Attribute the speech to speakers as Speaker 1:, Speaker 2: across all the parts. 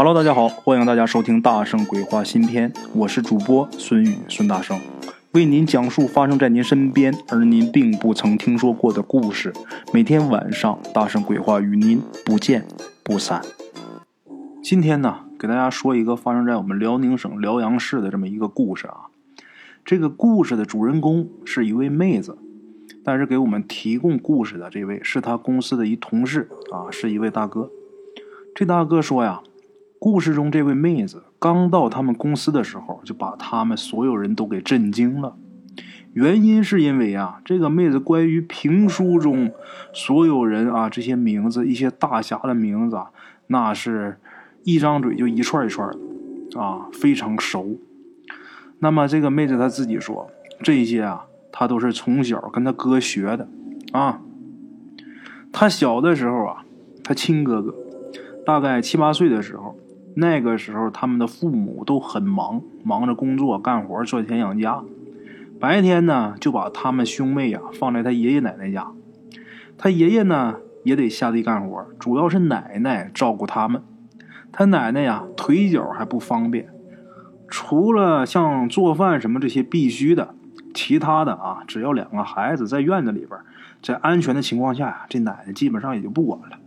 Speaker 1: Hello，大家好，欢迎大家收听《大圣鬼话》新篇，我是主播孙宇孙大圣，为您讲述发生在您身边而您并不曾听说过的故事。每天晚上，《大圣鬼话》与您不见不散。今天呢，给大家说一个发生在我们辽宁省辽阳市的这么一个故事啊。这个故事的主人公是一位妹子，但是给我们提供故事的这位是他公司的一同事啊，是一位大哥。这大哥说呀。故事中这位妹子刚到他们公司的时候，就把他们所有人都给震惊了。原因是因为啊，这个妹子关于评书中所有人啊这些名字，一些大侠的名字，啊，那是一张嘴就一串一串的啊，非常熟。那么这个妹子她自己说，这些啊，她都是从小跟她哥学的啊。她小的时候啊，她亲哥哥大概七八岁的时候。那个时候，他们的父母都很忙，忙着工作、干活、赚钱养家。白天呢，就把他们兄妹呀放在他爷爷奶奶家。他爷爷呢也得下地干活，主要是奶奶照顾他们。他奶奶呀腿脚还不方便，除了像做饭什么这些必须的，其他的啊，只要两个孩子在院子里边，在安全的情况下呀，这奶奶基本上也就不管了。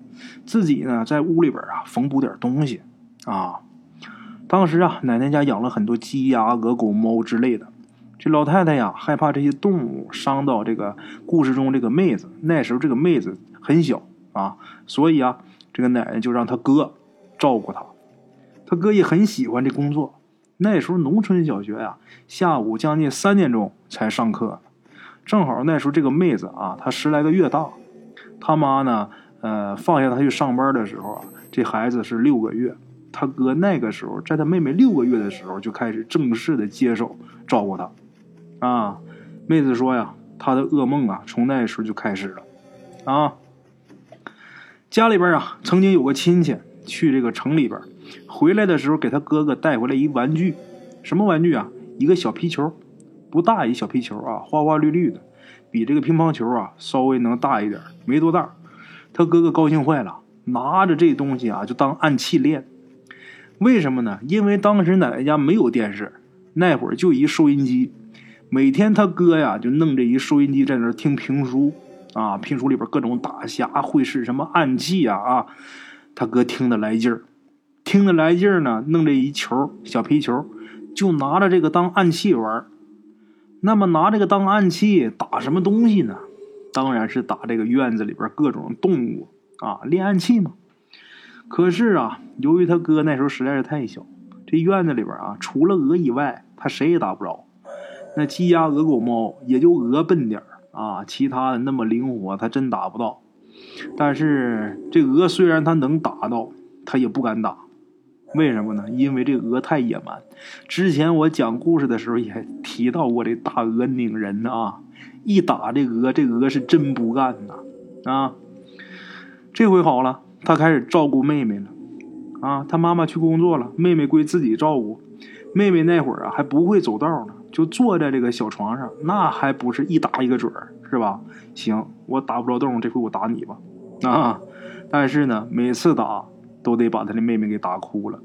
Speaker 1: 自己呢在屋里边啊缝补点东西。啊，当时啊，奶奶家养了很多鸡鸭鹅狗猫之类的。这老太太呀，害怕这些动物伤到这个故事中这个妹子。那时候这个妹子很小啊，所以啊，这个奶奶就让她哥照顾她。他哥也很喜欢这工作。那时候农村小学呀，下午将近三点钟才上课，正好那时候这个妹子啊，她十来个月大。他妈呢，呃，放下她去上班的时候啊，这孩子是六个月。他哥那个时候，在他妹妹六个月的时候就开始正式的接手照顾她，啊，妹子说呀，她的噩梦啊，从那时候就开始了，啊，家里边啊，曾经有个亲戚去这个城里边，回来的时候给他哥哥带回来一玩具，什么玩具啊？一个小皮球，不大一小皮球啊，花花绿绿的，比这个乒乓球啊稍微能大一点，没多大。他哥哥高兴坏了，拿着这东西啊，就当暗器练。为什么呢？因为当时奶奶家没有电视，那会儿就一收音机，每天他哥呀就弄这一收音机在那听评书，啊，评书里边各种大侠会使什么暗器呀啊，他哥听得来劲儿，听得来劲儿呢，弄这一球小皮球，就拿着这个当暗器玩那么拿这个当暗器打什么东西呢？当然是打这个院子里边各种动物啊，练暗器嘛。可是啊，由于他哥那时候实在是太小，这院子里边啊，除了鹅以外，他谁也打不着。那鸡鸭鹅狗猫也就鹅笨点啊，其他的那么灵活，他真打不到。但是这鹅虽然他能打到，他也不敢打。为什么呢？因为这鹅太野蛮。之前我讲故事的时候也提到过，这大鹅拧人呢啊，一打这鹅，这鹅是真不干呐啊。这回好了。他开始照顾妹妹了，啊，他妈妈去工作了，妹妹归自己照顾。妹妹那会儿啊还不会走道呢，就坐在这个小床上，那还不是一打一个准儿，是吧？行，我打不着洞，这回我打你吧，啊！但是呢，每次打都得把他的妹妹给打哭了。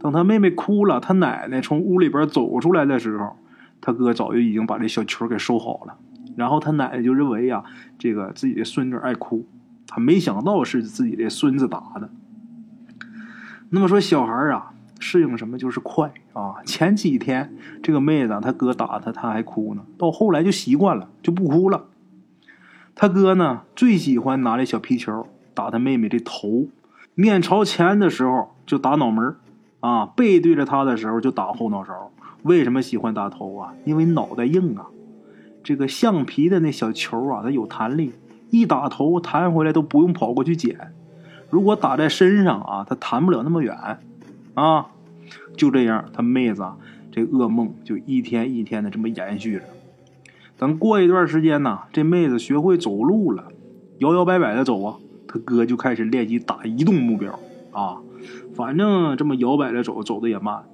Speaker 1: 等他妹妹哭了，他奶奶从屋里边走出来的时候，他哥早就已经把这小球给收好了。然后他奶奶就认为呀，这个自己的孙女爱哭。他没想到是自己的孙子打的。那么说，小孩啊，适应什么就是快啊。前几天这个妹子他哥打他，他还哭呢，到后来就习惯了，就不哭了。他哥呢，最喜欢拿这小皮球打他妹妹的头，面朝前的时候就打脑门啊，背对着他的时候就打后脑勺。为什么喜欢打头啊？因为脑袋硬啊。这个橡皮的那小球啊，它有弹力。一打头弹回来都不用跑过去捡，如果打在身上啊，他弹不了那么远，啊，就这样，他妹子这噩梦就一天一天的这么延续着。等过一段时间呢，这妹子学会走路了，摇摇摆摆的走啊，他哥就开始练习打移动目标啊，反正这么摇摆着走，走的也慢。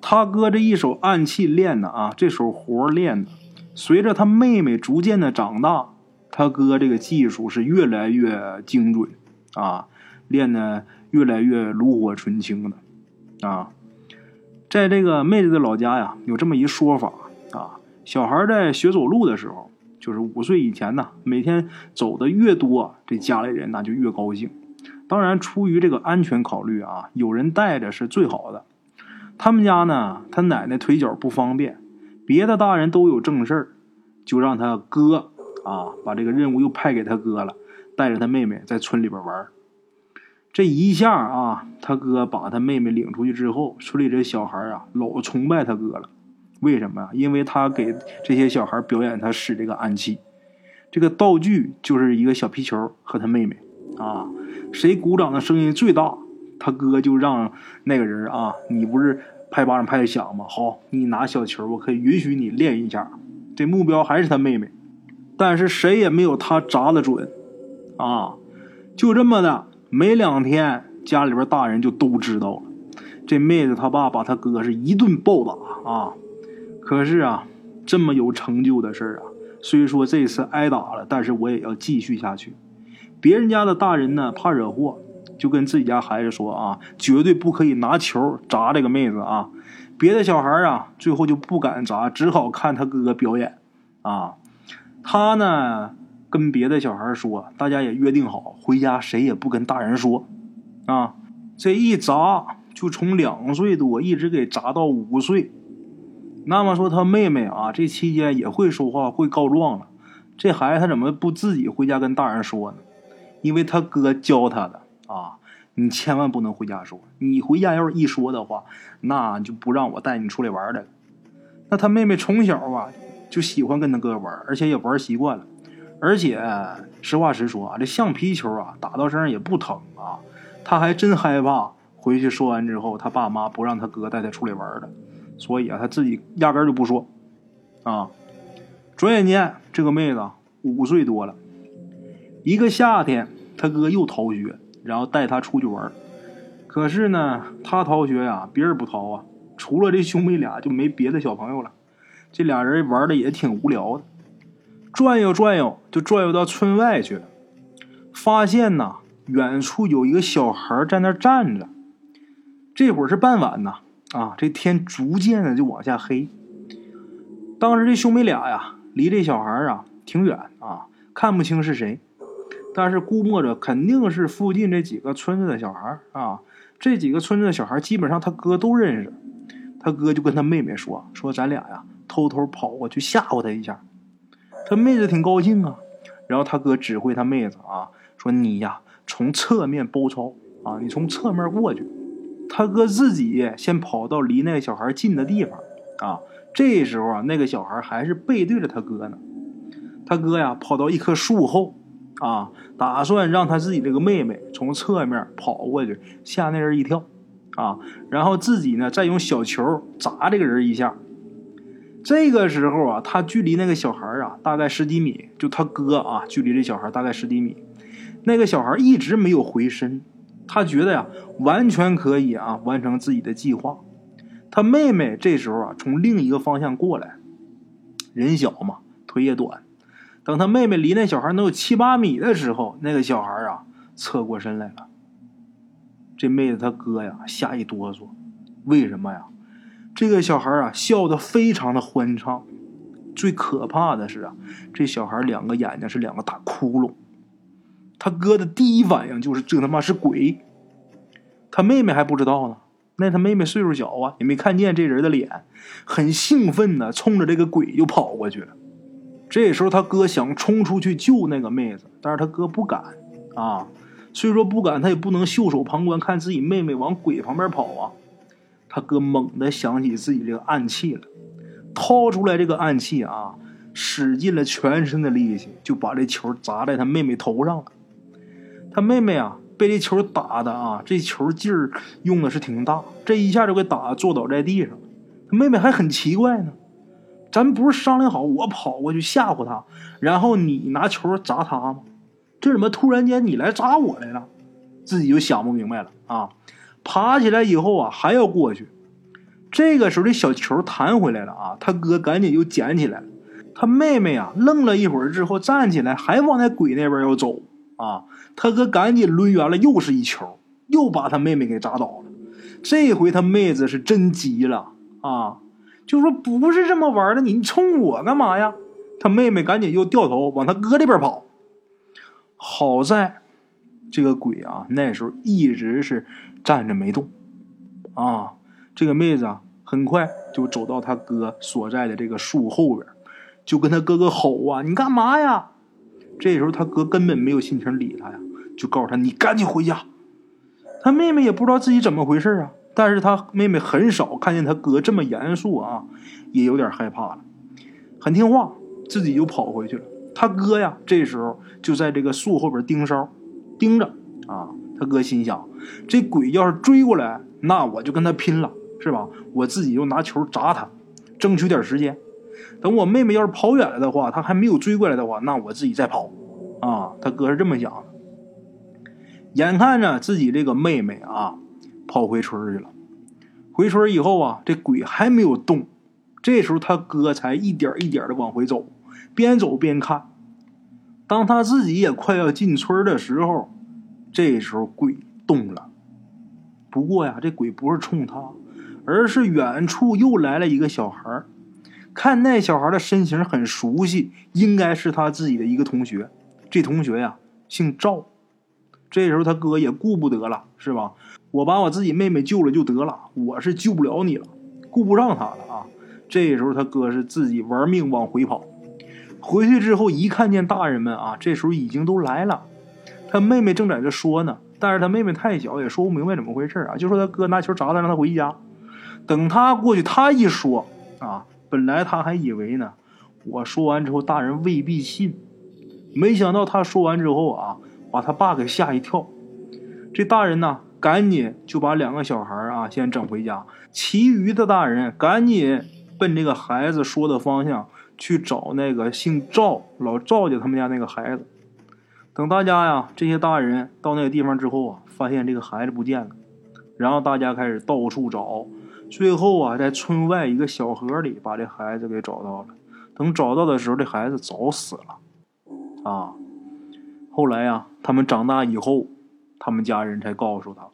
Speaker 1: 他哥这一手暗器练的啊，这手活练的，随着他妹妹逐渐的长大。他哥这个技术是越来越精准，啊，练的越来越炉火纯青的。啊。在这个妹子的老家呀，有这么一说法啊，小孩在学走路的时候，就是五岁以前呢，每天走的越多，这家里人那就越高兴。当然，出于这个安全考虑啊，有人带着是最好的。他们家呢，他奶奶腿脚不方便，别的大人都有正事儿，就让他哥啊把这个任务又派给他哥了，带着他妹妹在村里边玩。这一下啊，他哥把他妹妹领出去之后，村里这小孩啊老崇拜他哥了。为什么呀？因为他给这些小孩表演他使这个暗器，这个道具就是一个小皮球和他妹妹啊。谁鼓掌的声音最大，他哥就让那个人啊，你不是拍巴掌拍的响吗？好，你拿小球，我可以允许你练一下。这目标还是他妹妹，但是谁也没有他砸的准啊。就这么的。没两天，家里边大人就都知道了。这妹子她爸把她哥是一顿暴打啊。可是啊，这么有成就的事儿啊，虽说这次挨打了，但是我也要继续下去。别人家的大人呢，怕惹祸，就跟自己家孩子说啊，绝对不可以拿球砸这个妹子啊。别的小孩啊，最后就不敢砸，只好看他哥哥表演啊。他呢？跟别的小孩说，大家也约定好，回家谁也不跟大人说，啊，这一砸就从两岁多一直给砸到五岁。那么说他妹妹啊，这期间也会说话，会告状了。这孩子他怎么不自己回家跟大人说呢？因为他哥教他的啊，你千万不能回家说，你回家要是一说的话，那就不让我带你出来玩的。那他妹妹从小啊就喜欢跟他哥玩，而且也玩习惯了。而且实话实说啊，这橡皮球啊，打到身上也不疼啊。他还真害怕回去说完之后，他爸妈不让他哥带他出来玩的，所以啊，他自己压根就不说啊。转眼间，这个妹子五岁多了。一个夏天，他哥又逃学，然后带他出去玩。可是呢，他逃学呀，别人不逃啊。除了这兄妹俩，就没别的小朋友了。这俩人玩的也挺无聊的。转悠转悠，就转悠到村外去了。发现呐，远处有一个小孩在那站着。这会儿是傍晚呐，啊，这天逐渐的就往下黑。当时这兄妹俩呀，离这小孩啊挺远啊，看不清是谁，但是估摸着肯定是附近这几个村子的小孩啊。这几个村子的小孩基本上他哥都认识。他哥就跟他妹妹说：“说咱俩呀，偷偷跑过去吓唬他一下。”他妹子挺高兴啊，然后他哥指挥他妹子啊，说你呀从侧面包抄啊，你从侧面过去。他哥自己先跑到离那个小孩近的地方啊，这时候啊那个小孩还是背对着他哥呢。他哥呀跑到一棵树后啊，打算让他自己这个妹妹从侧面跑过去吓那人一跳啊，然后自己呢再用小球砸这个人一下。这个时候啊，他距离那个小孩啊大概十几米，就他哥啊距离这小孩大概十几米。那个小孩一直没有回身，他觉得呀完全可以啊完成自己的计划。他妹妹这时候啊从另一个方向过来，人小嘛，腿也短。等他妹妹离那小孩能有七八米的时候，那个小孩啊侧过身来了。这妹子他哥呀吓一哆嗦，为什么呀？这个小孩啊，笑得非常的欢畅。最可怕的是啊，这小孩两个眼睛是两个大窟窿。他哥的第一反应就是这他妈是鬼。他妹妹还不知道呢，那他妹妹岁数小啊，也没看见这人的脸，很兴奋的冲着这个鬼就跑过去了。这时候他哥想冲出去救那个妹子，但是他哥不敢啊。虽说不敢，他也不能袖手旁观，看自己妹妹往鬼旁边跑啊。他哥猛地想起自己这个暗器了，掏出来这个暗器啊，使尽了全身的力气，就把这球砸在他妹妹头上了。他妹妹啊，被这球打的啊，这球劲儿用的是挺大，这一下就给打坐倒在地上。他妹妹还很奇怪呢，咱不是商量好我跑过去吓唬他，然后你拿球砸他吗？这怎么突然间你来扎我来了？自己就想不明白了啊。爬起来以后啊，还要过去。这个时候，这小球弹回来了啊，他哥赶紧又捡起来。他妹妹啊，愣了一会儿之后站起来，还往那鬼那边要走啊。他哥赶紧抡圆了，又是一球，又把他妹妹给砸倒了。这回他妹子是真急了啊，就说不是这么玩的，你冲我干嘛呀？他妹妹赶紧又掉头往他哥这边跑。好在，这个鬼啊，那时候一直是站着没动啊。这个妹子啊，很快就走到他哥所在的这个树后边，就跟他哥哥吼啊：“你干嘛呀？”这时候他哥根本没有心情理他呀，就告诉他：“你赶紧回家。”他妹妹也不知道自己怎么回事啊，但是他妹妹很少看见他哥这么严肃啊，也有点害怕了，很听话，自己就跑回去了。他哥呀，这时候就在这个树后边盯梢，盯着啊。他哥心想：这鬼要是追过来，那我就跟他拼了，是吧？我自己就拿球砸他，争取点时间。等我妹妹要是跑远了的话，他还没有追过来的话，那我自己再跑。啊，他哥是这么想的。眼看着自己这个妹妹啊，跑回村去了。回村以后啊，这鬼还没有动。这时候他哥才一点一点的往回走。边走边看，当他自己也快要进村的时候，这时候鬼动了。不过呀，这鬼不是冲他，而是远处又来了一个小孩看那小孩的身形很熟悉，应该是他自己的一个同学。这同学呀，姓赵。这时候他哥也顾不得了，是吧？我把我自己妹妹救了就得了，我是救不了你了，顾不上他了啊！这时候他哥是自己玩命往回跑。回去之后，一看见大人们啊，这时候已经都来了。他妹妹正在这说呢，但是他妹妹太小，也说不明白怎么回事啊。就说他哥拿球砸他，让他回家。等他过去，他一说啊，本来他还以为呢，我说完之后大人未必信，没想到他说完之后啊，把他爸给吓一跳。这大人呢，赶紧就把两个小孩啊先整回家，其余的大人赶紧奔这个孩子说的方向。去找那个姓赵老赵家他们家那个孩子。等大家呀，这些大人到那个地方之后啊，发现这个孩子不见了。然后大家开始到处找，最后啊，在村外一个小河里把这孩子给找到了。等找到的时候，这孩子早死了。啊，后来呀，他们长大以后，他们家人才告诉他，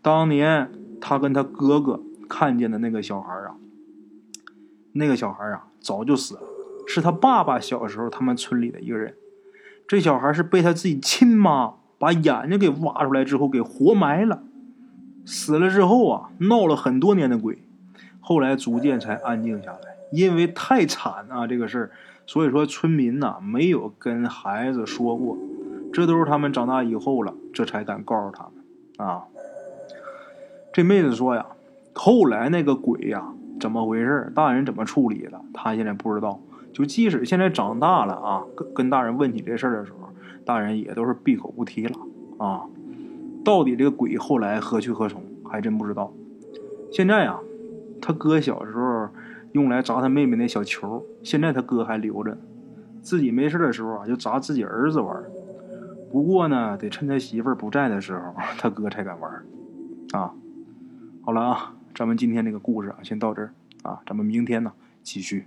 Speaker 1: 当年他跟他哥哥看见的那个小孩啊，那个小孩啊，早就死了。是他爸爸小时候，他们村里的一个人。这小孩是被他自己亲妈把眼睛给挖出来之后给活埋了。死了之后啊，闹了很多年的鬼，后来逐渐才安静下来。因为太惨啊，这个事儿，所以说村民呐没有跟孩子说过。这都是他们长大以后了，这才敢告诉他们啊。这妹子说呀，后来那个鬼呀怎么回事？大人怎么处理的？她现在不知道。就即使现在长大了啊，跟跟大人问起这事儿的时候，大人也都是闭口不提了啊。到底这个鬼后来何去何从，还真不知道。现在啊，他哥小时候用来砸他妹妹那小球，现在他哥还留着。自己没事的时候啊，就砸自己儿子玩。不过呢，得趁他媳妇儿不在的时候，他哥才敢玩。啊，好了啊，咱们今天这个故事啊，先到这儿啊，咱们明天呢继续。